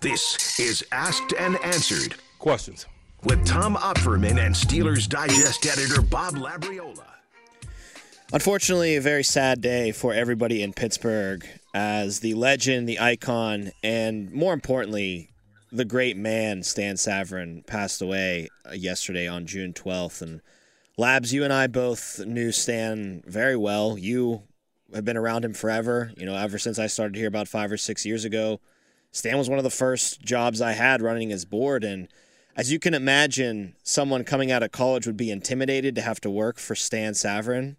This is Asked and Answered Questions. with Tom Opferman and Steelers Digest editor Bob Labriola. Unfortunately, a very sad day for everybody in Pittsburgh as the legend, the icon, and more importantly, the great man Stan Savran passed away uh, yesterday on June 12th. And Labs, you and I both knew Stan very well. You have been around him forever, you know, ever since I started here about five or six years ago. Stan was one of the first jobs I had running his board. And as you can imagine, someone coming out of college would be intimidated to have to work for Stan Savran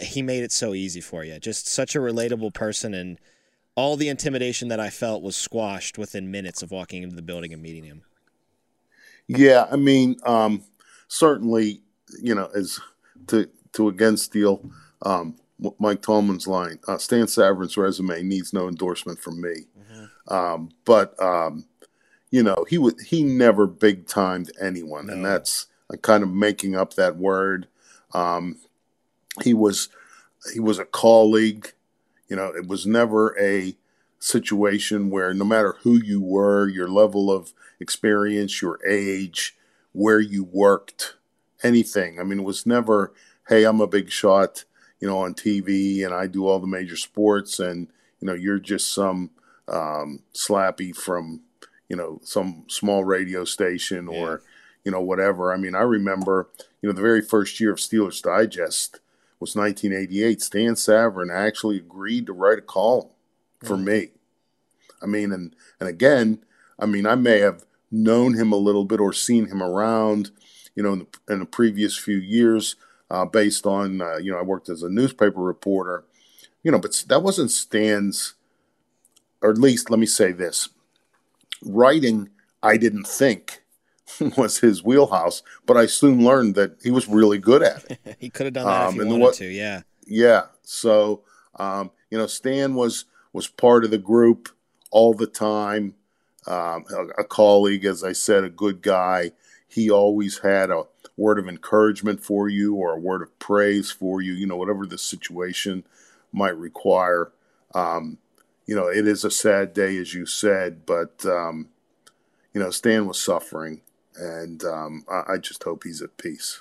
he made it so easy for you. Just such a relatable person, and all the intimidation that I felt was squashed within minutes of walking into the building and meeting him. Yeah, I mean, um, certainly, you know, as to to again steal um, Mike Tomlin's line, uh, Stan Savran's resume needs no endorsement from me. Um, but um, you know, he would he never big timed anyone, and that's uh, kind of making up that word. Um, he was he was a colleague. You know, it was never a situation where no matter who you were, your level of experience, your age, where you worked, anything. I mean, it was never, hey, I'm a big shot, you know, on TV and I do all the major sports and, you know, you're just some um, slappy from, you know, some small radio station or, you know, whatever. I mean, I remember, you know, the very first year of Steelers Digest was 1988. Stan Savran actually agreed to write a column for me. I mean, and and again, I mean, I may have known him a little bit or seen him around, you know, in the, in the previous few years, uh, based on uh, you know, I worked as a newspaper reporter, you know, but that wasn't Stan's, or at least let me say this: writing, I didn't think was his wheelhouse, but I soon learned that he was really good at it. he could have done that Um, if he wanted what- to. Yeah, Yeah. So, um, you know, Stan was was part of the group all the time. Um, a, a colleague, as I said, a good guy. He always had a word of encouragement for you or a word of praise for you. You know, whatever the situation might require. Um, you know, it is a sad day, as you said, but um, you know, Stan was suffering, and um, I, I just hope he's at peace.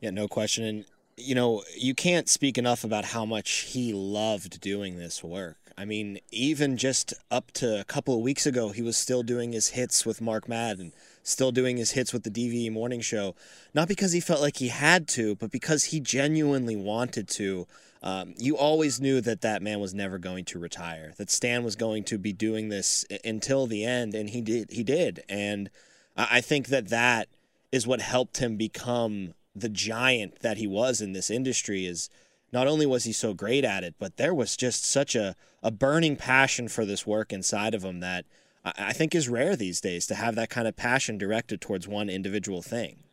yeah, no question. And you know, you can't speak enough about how much he loved doing this work. I mean, even just up to a couple of weeks ago, he was still doing his hits with Mark Madden, still doing his hits with the DVE morning show. Not because he felt like he had to, but because he genuinely wanted to. Um, you always knew that that man was never going to retire. That Stan was going to be doing this until the end, and he did. He did, and I think that that is what helped him become the giant that he was in this industry. Is not only was he so great at it, but there was just such a, a burning passion for this work inside of him that I, think is rare these days to have that kind of passion directed towards one individual thing.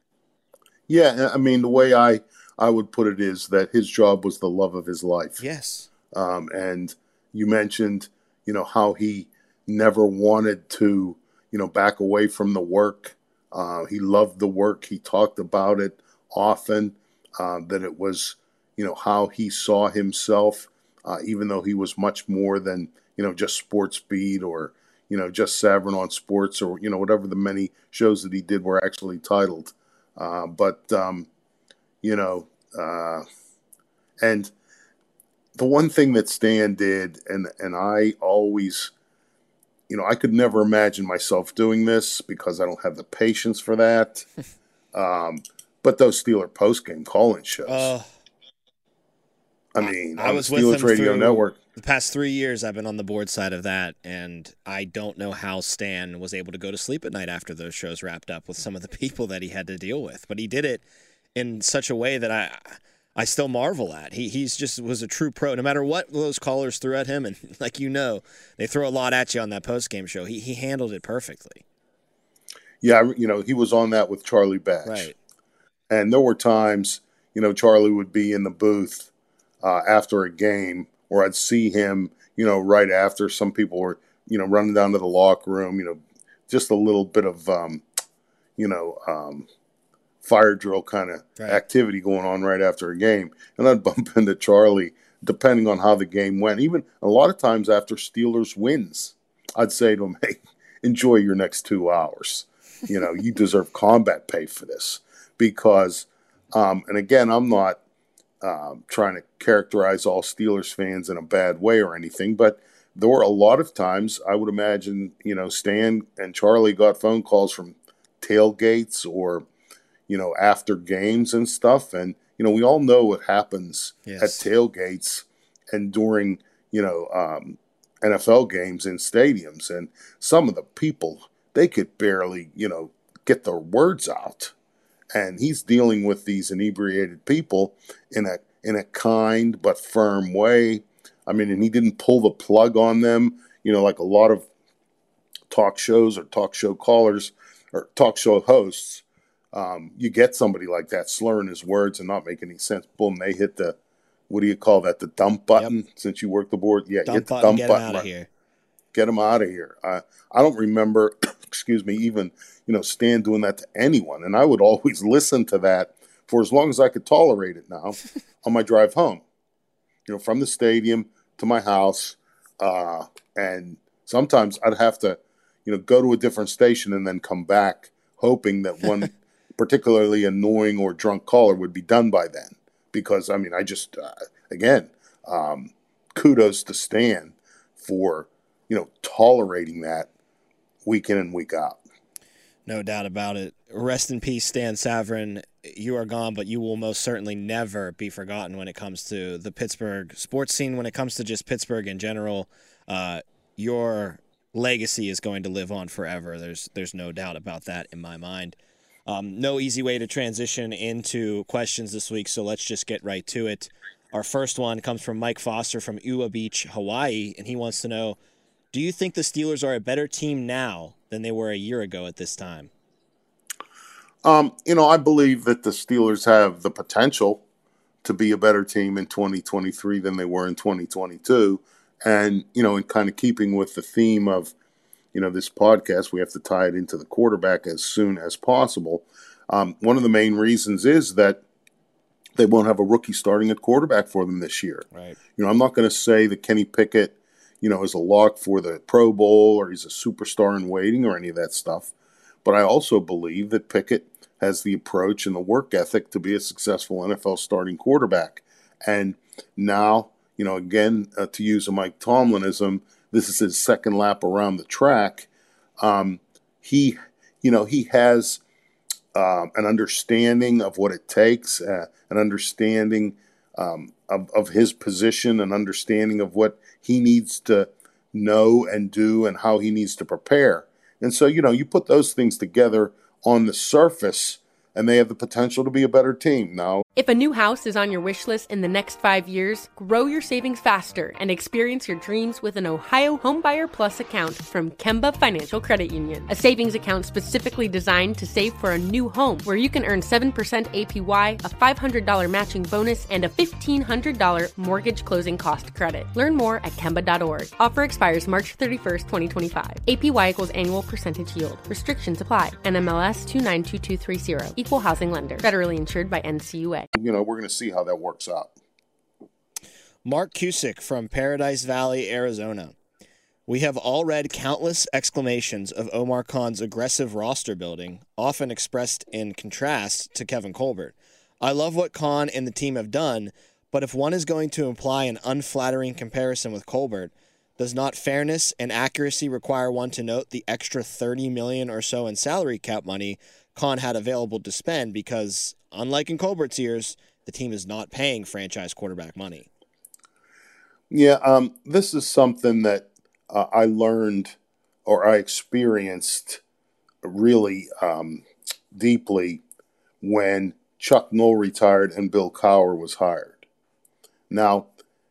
Yeah, I mean, the way I I would put it is that his job was the love of his life. Yes. Um, and you mentioned, you know, how he never wanted to, you know, back away from the work. Uh, he loved the work. He talked about it often. Uh, that it was, you know, how he saw himself, uh, even though he was much more than, you know, just Sports Beat or, you know, just Savran on Sports or, you know, whatever the many shows that he did were actually titled. Uh, but, um, you know, uh, and the one thing that Stan did, and and I always, you know, I could never imagine myself doing this because I don't have the patience for that. um, but those Steeler postgame call-in shows, Uh, I mean, I was with him Radio Network. the past three years, I've been on the board side of that, and I don't know how Stan was able to go to sleep at night after those shows wrapped up with some of the people that he had to deal with. But he did it in such a way that I, I still marvel at. He he's just was a true pro. No matter what those callers threw at him, and like you know, they throw a lot at you on that post game show. He he handled it perfectly. Yeah, you know, he was on that with Charlie Batch. Right. And there were times, you know, Charlie would be in the booth uh, after a game, or I'd see him, you know, right after. Some people were, you know, running down to the locker room, you know, just a little bit of, um, you know, um, fire drill kind of Right. activity going on right after a game. And I'd bump into Charlie, depending on how the game went. Even a lot of times after Steelers wins, I'd say to him, hey, enjoy your next two hours. You know, you deserve combat pay for this. Because, um, and again, I'm not um, trying to characterize all Steelers fans in a bad way or anything, but there were a lot of times I would imagine, you know, Stan and Charlie got phone calls from tailgates or, you know, after games and stuff. And, you know, we all know what happens Yes. at tailgates and during, you know, um, NFL games in stadiums. And some of the people, they could barely, you know, get their words out. And he's dealing with these inebriated people in a in a kind but firm way. I mean, and he didn't pull the plug on them, you know, like a lot of talk shows or talk show callers or talk show hosts. Um, you get somebody like that slurring his words and not making any sense. Boom, they hit the what do you call that? The dump button. Since you work the board, yeah, Dump hit the button, dump get button. out of here. Get him out of here. I I don't remember, excuse me, even you know Stan doing that to anyone, and I would always listen to that for as long as I could tolerate it. Now on my drive home, you know, from the stadium to my house, uh, and sometimes I'd have to, you know, go to a different station and then come back, hoping that one particularly annoying or drunk caller would be done by then. Because I mean, I just uh, again, um, kudos to Stan for you know, tolerating that week in and week out. No doubt about it. Rest in peace, Stan Savran. You are gone, but you will most certainly never be forgotten when it comes to the Pittsburgh sports scene, when it comes to just Pittsburgh in general. Uh, your legacy is going to live on forever. There's there's no doubt about that in my mind. Um, no easy way to transition into questions this week, so let's just get right to it. Our first one comes from Mike Foster from Ewa Beach, Hawaii, and he wants to know Do you think the Steelers are a better team now than they were a year ago at this time? Um, you know, I believe that the Steelers have the potential to be a better team in 2023 than they were in 2022. And, you know, in kind of keeping with the theme of, you know, this podcast, we have to tie it into the quarterback as soon as possible. Um, one of the main reasons is that they won't have a rookie starting at quarterback for them this year. Right. You know, I'm not going to say that Kenny Pickett, you know, is a lock for the Pro Bowl or he's a superstar in waiting or any of that stuff. But I also believe that Pickett has the approach and the work ethic to be a successful NFL starting quarterback. And now, you know, again, uh, to use a Mike Tomlinism, this is his second lap around the track. Um, he, you know, he has um, an understanding of what it takes, uh, an understanding um, of, of his position, an understanding of what he needs to know and do and how he needs to prepare. And so, you know, you put those things together on the surface, and they have the potential to be a better team. Now, If a new house is on your wish list in the next five years, grow your savings faster and experience your dreams with an Ohio Homebuyer Plus account from Kemba Financial Credit Union. A savings account specifically designed to save for a new home where you can earn 7% APY, a $500 matching bonus, and a $1,500 mortgage closing cost credit. Learn more at Kemba.org. Offer expires March 31st, 2025. APY equals annual percentage yield. Restrictions apply. NMLS 292230. Equal housing lender. Federally insured by NCUA. you know, we're going to see how that works out. Mark Cusick from Paradise Valley, Arizona. We have all read countless exclamations of Omar Khan's aggressive roster building, often expressed in contrast to Kevin Colbert. I love what Khan and the team have done, but if one is going to imply an unflattering comparison with Colbert, does not fairness and accuracy require one to note the extra 30 million or so in salary cap money Khan had available to spend because unlike in Colbert's years, the team is not paying franchise quarterback money. Yeah, um, this is something that uh, I learned or I experienced really um, deeply when Chuck Noll retired and Bill Cowher was hired. Now,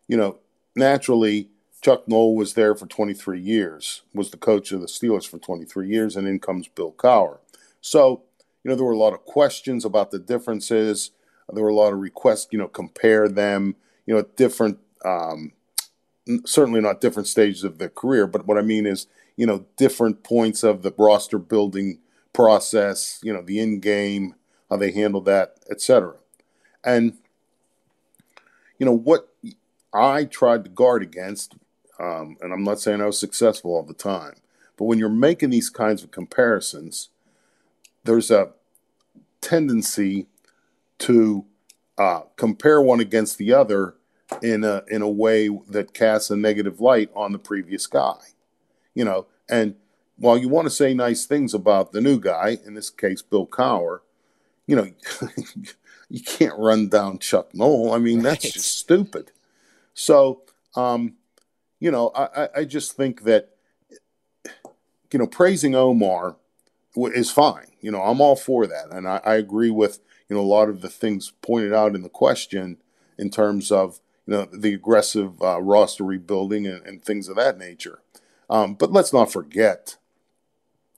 you know, naturally, Chuck Noll was there for 23 years, was the coach of the Steelers for 23 years, and in comes Bill Cowher. So, you know, there were a lot of questions about the differences. There were a lot of requests, you know, compare them, you know, at different, um, certainly not different stages of their career, but what I mean is, you know, different points of the roster building process, you know, the in game, how they handle that, etc. And, you know, what I tried to guard against um, and I'm not saying I was successful all the time, but when you're making these kinds of comparisons, there's a tendency to uh, compare one against the other in a in a way that casts a negative light on the previous guy. You know, and while you want to say nice things about the new guy, in this case Bill Cowher, you know, you can't run down Chuck Noll. I mean, right. that's just stupid. So, um, you know, I, I just think that, you know, praising Omar is fine. You know, I'm all for that. And I, I agree with, you know, a lot of the things pointed out in the question in terms of, you know, the aggressive uh, roster rebuilding and, and, things of that nature. Um, but let's not forget,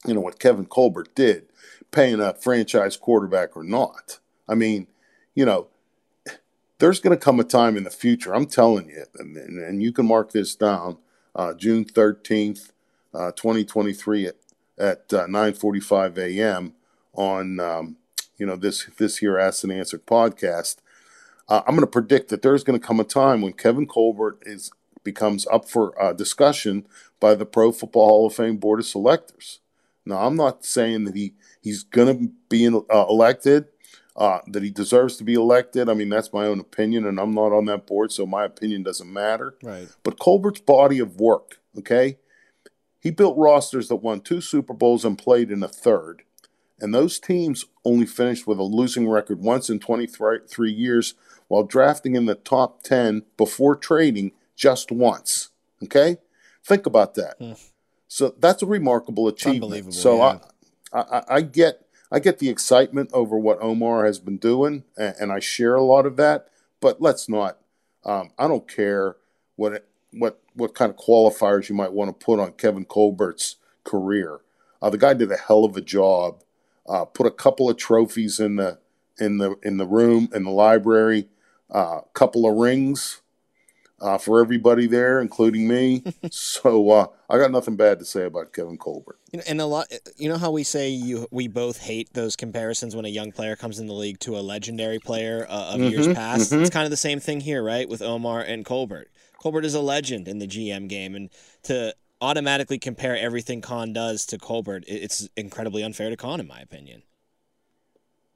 you know, what Kevin Colbert did, paying a franchise quarterback or not. I mean, you know, there's going to come a time in the future, I'm telling you, and, and you can mark this down, uh, June 13th, uh, 2023 at, at uh, 9.45 a.m. on, um, you know, this, this here Asked and Answered podcast. Uh, I'm going to predict that there's going to come a time when Kevin Colbert is becomes up for uh, discussion by the Pro Football Hall of Fame Board of Selectors. Now, I'm not saying that he, he's going to be uh, elected uh, that he deserves to be elected. I mean, that's my own opinion, and I'm not on that board, so my opinion doesn't matter. Right. But Colbert's body of work, okay? He built rosters that won two Super Bowls and played in a third. And those teams only finished with a losing record once in 23 years while drafting in the top 10 before trading just once. Okay? Think about that. Mm. So that's a remarkable achievement. So yeah. I, I, I get I get the excitement over what Omar has been doing, and, and I share a lot of that. But let's not. Um, I don't care what it, what what kind of qualifiers you might want to put on Kevin Colbert's career. Uh, the guy did a hell of a job. Uh, put a couple of trophies in the in the in the room in the library. A uh, couple of rings uh, for everybody there, including me. so uh, I got nothing bad to say about Kevin Colbert. You know, and a lot, you know how we say you we both hate those comparisons when a young player comes in the league to a legendary player uh, of mm-hmm, years past. Mm-hmm. It's kind of the same thing here, right, with Omar and Colbert. Colbert is a legend in the GM game, and to automatically compare everything Khan does to Colbert, it's incredibly unfair to Khan, in my opinion.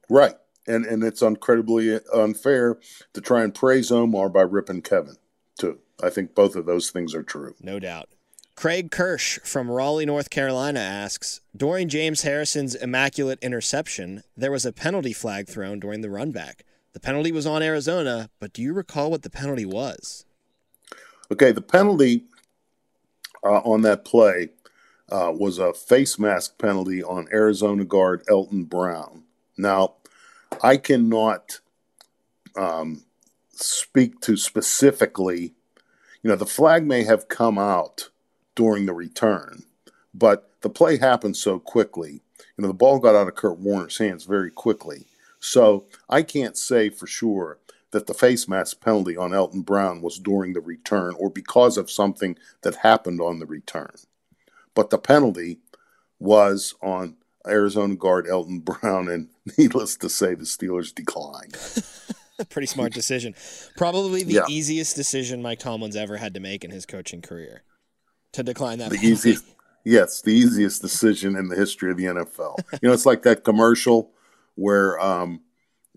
Right. And, and it's incredibly unfair to try and praise Omar by ripping Kevin too. I think both of those things are true. No doubt. Craig Kirsch from Raleigh, North Carolina asks During James Harrison's immaculate interception, there was a penalty flag thrown during the runback. The penalty was on Arizona, but do you recall what the penalty was? Okay, the penalty uh, on that play uh, was a face mask penalty on Arizona guard Elton Brown. Now, I cannot um, speak to specifically, you know, the flag may have come out during the return, but the play happened so quickly. You know, the ball got out of Kurt Warner's hands very quickly. So I can't say for sure that the face mask penalty on Elton Brown was during the return or because of something that happened on the return. But the penalty was on Arizona guard Elton Brown, and needless to say, the Steelers declined. Pretty smart decision. Probably the yeah. easiest decision Mike Tomlin's ever had to make in his coaching career to decline that. The penalty. easiest, yes, the easiest decision in the history of the NFL. you know, it's like that commercial where um,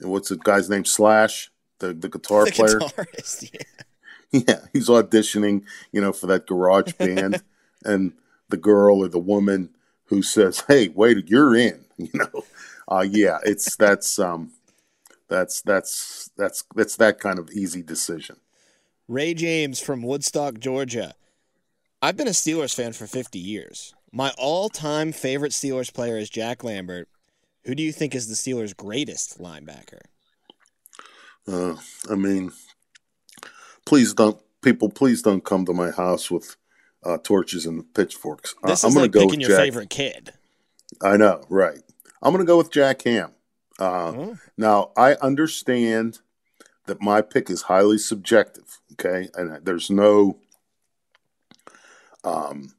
what's the guy's name? Slash, the the guitar the player. Guitarist, yeah. yeah, he's auditioning, you know, for that garage band, and the girl or the woman who says, "Hey, wait, you're in," you know. Uh, yeah, it's that's um, that's that's that's that's that kind of easy decision. Ray James from Woodstock, Georgia. I've been a Steelers fan for 50 years. My all-time favorite Steelers player is Jack Lambert. Who do you think is the Steelers' greatest linebacker? Uh, I mean, please don't, people, please don't come to my house with uh, torches and pitchforks. Uh, This I'm is gonna like go picking your Jack. favorite kid. I know, right? I'm going to go with Jack Ham. Uh, Oh. Now, I understand that my pick is highly subjective, okay? And there's no, um,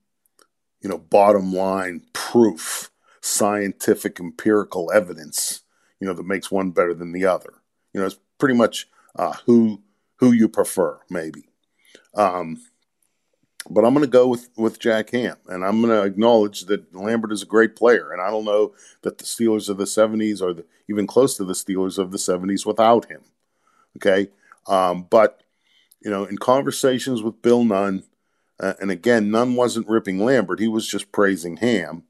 you know, bottom line proof, scientific, empirical evidence, you know, that makes one better than the other. You know, it's pretty much uh, who who you prefer, maybe. Um, but I'm going to go with with Jack Ham, and I'm going to acknowledge that Lambert is a great player, and I don't know that the Steelers of the '70s are the, even close to the Steelers of the '70s without him. Okay, um, but you know, in conversations with Bill Nunn, uh, and again, Nunn wasn't ripping Lambert; he was just praising Ham.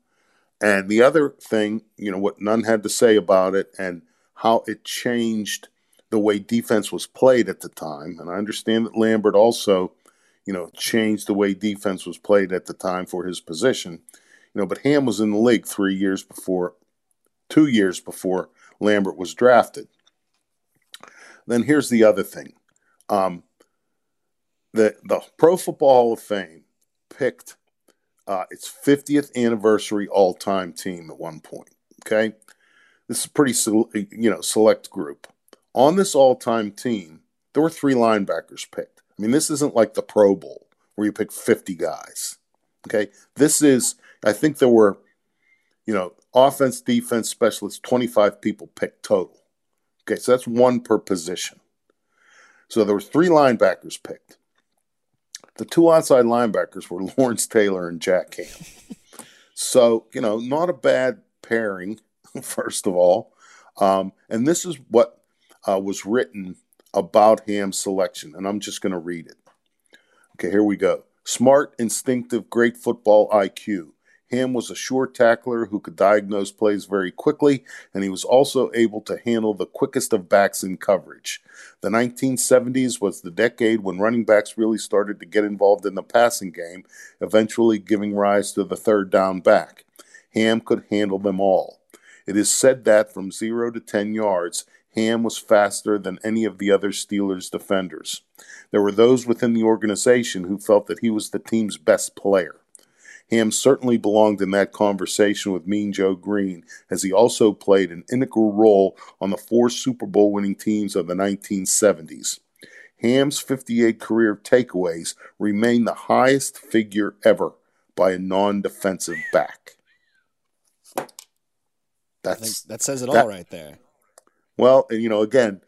And the other thing, you know, what Nunn had to say about it, and how it changed the way defense was played at the time. And I understand that Lambert also you know, changed the way defense was played at the time for his position. You know, but Ham was in the league three years before, two years before Lambert was drafted. Then here's the other thing. Um, the the Pro Football Hall of Fame picked uh, its 50th anniversary all time team at one point. Okay, this is a pretty you know select group. On this all time team, there were three linebackers picked. I mean, this isn't like the Pro Bowl where you pick 50 guys. Okay. This is, I think there were, you know, offense, defense, specialists, 25 people picked total. Okay. So that's one per position. So there were three linebackers picked. The two outside linebackers were Lawrence Taylor and Jack Ham. so, you know, not a bad pairing, first of all. Um, and this is what uh, was written about Ham's selection, and I'm just going to read it. Okay, here we go. Smart, instinctive, great football IQ. Ham was a sure tackler who could diagnose plays very quickly, and he was also able to handle the quickest of backs in coverage. The 1970s was the decade when running backs really started to get involved in the passing game, eventually giving rise to the third down back. Ham could handle them all. It is said that from 0 to 10 yards, Ham was faster than any of the other Steelers defenders. There were those within the organization who felt that he was the team's best player. Ham certainly belonged in that conversation with Mean Joe Greene, as he also played an integral role on the four Super Bowl winning teams of the 1970s. Ham's 58 career takeaways remain the highest figure ever by a non defensive back. That's that says it that- all right there. Well, and you know, again,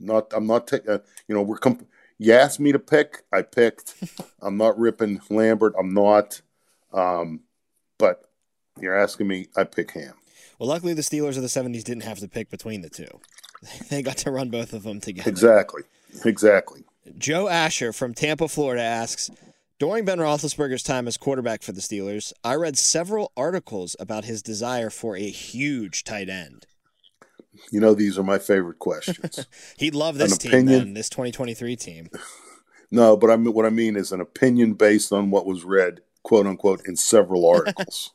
not I'm not taking. Uh, you know, we're comp- you asked me to pick, I picked. I'm not ripping Lambert. I'm not. Um, but you're asking me, I pick Ham. Well, luckily the Steelers of the '70s didn't have to pick between the two. They got to run both of them together. Exactly, exactly. Joe Asher from Tampa, Florida asks During Ben Roethlisberger's time as quarterback for the Steelers, I read several articles about his desire for a huge tight end. You know, these are my favorite questions. He'd love this An team, then, this 2023 team. no, but I mean, what I mean is an opinion based on what was read, quote unquote, in several articles.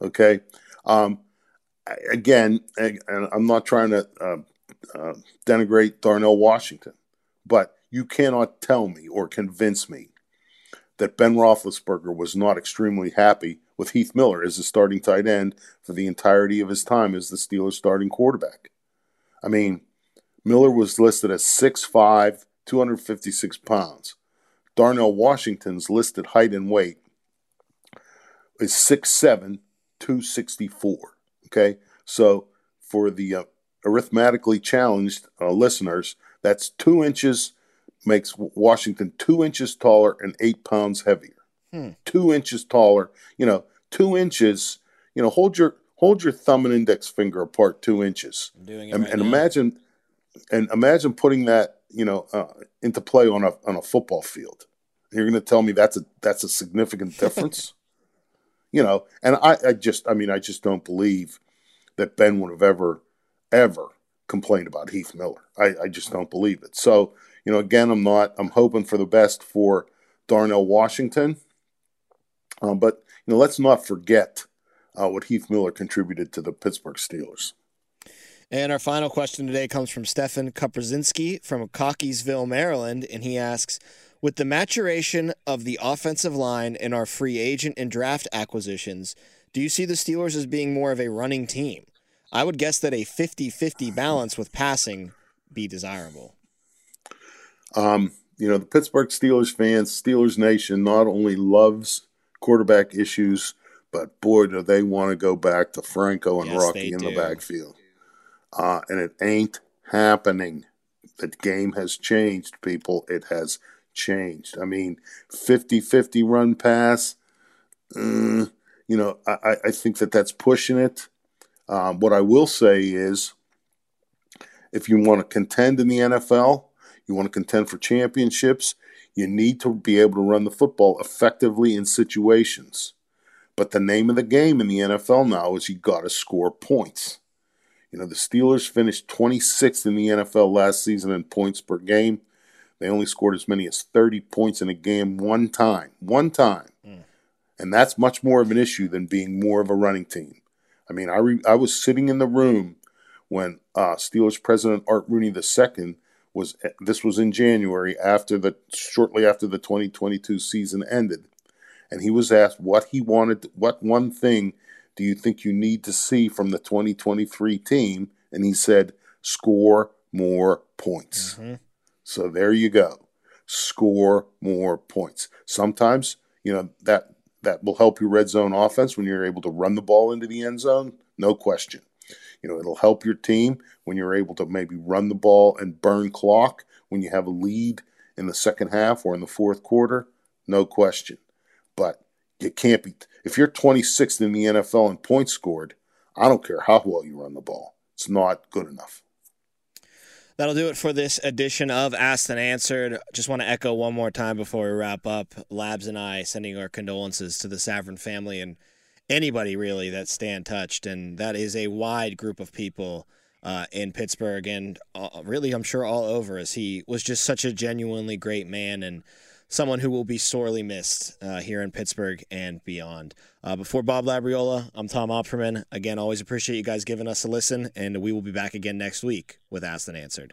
okay. Um, again, and and I'm not trying to uh, uh, denigrate Darnell Washington, but you cannot tell me or convince me that Ben Roethlisberger was not extremely happy with Heath Miller as the starting tight end for the entirety of his time as the Steelers' starting quarterback. I mean, Miller was listed as 6'5, 256 pounds. Darnell Washington's listed height and weight is 6'7, 264. Okay, so for the uh, arithmetically challenged uh, listeners, that's two inches makes Washington two inches taller and eight pounds heavier. Hmm. Two inches taller, you know, two inches. You know, hold your hold your thumb and index finger apart two inches, I'm doing it and, right and imagine and imagine putting that you know uh, into play on a on a football field. You're going to tell me that's a that's a significant difference, you know? And I, I just I mean I just don't believe that Ben would have ever ever complained about Heath Miller. I, I just don't believe it. So you know, again, I'm not. I'm hoping for the best for Darnell Washington, um, but you know, let's not forget uh, what Heath Miller contributed to the Pittsburgh Steelers. And our final question today comes from Stefan Kuprzinski from Cockeysville, Maryland, and he asks, with the maturation of the offensive line in our free agent and draft acquisitions, do you see the Steelers as being more of a running team? I would guess that a 50 50 balance with passing be desirable. Um, you know, the Pittsburgh Steelers fans, Steelers Nation, not only loves quarterback issues, but boy, do they want to go back to Franco and Yes, Rocky in do. the backfield. Uh, and it ain't happening. The game has changed, people. It has changed. I mean, 50 50 run pass, uh, you know, I, I- I think that that's pushing it. Um, what I will say is if you want to contend in the NFL, you want to contend for championships, you need to be able to run the football effectively in situations. But the name of the game in the NFL now is you got to score points. You know, the Steelers finished 26th in the NFL last season in points per game. They only scored as many as 30 points in a game one time. One time. And that's much more of an issue than being more of a running team. I mean, I, re- I was sitting in the room when uh, Steelers president Art Rooney II was. This was in January after the shortly after the 2022 season ended, and he was asked what he wanted. What one thing do you think you need to see from the 2023 team? And he said, "Score more points." Mm-hmm. So there you go. Score more points. Sometimes, you know, that that will help your red zone offense when you're able to run the ball into the end zone, no question. You know, it'll help your team when you're able to maybe run the ball and burn clock when you have a lead in the second half or in the fourth quarter, no question. But you can't be if you're 26th in the NFL in points scored, I don't care how well you run the ball. It's not good enough. That'll do it for this edition of Asked and Answered. Just want to echo one more time before we wrap up. Labs and I sending our condolences to the Savran family and anybody really that Stan touched, and that is a wide group of people uh, in Pittsburgh and uh, really, I'm sure all over, as he was just such a genuinely great man and someone who will be sorely missed uh, here in Pittsburgh and beyond. Uh, before Bob Labriola, I'm Tom Opferman. Again, always appreciate you guys giving us a listen, and we will be back again next week with Asked and Answered.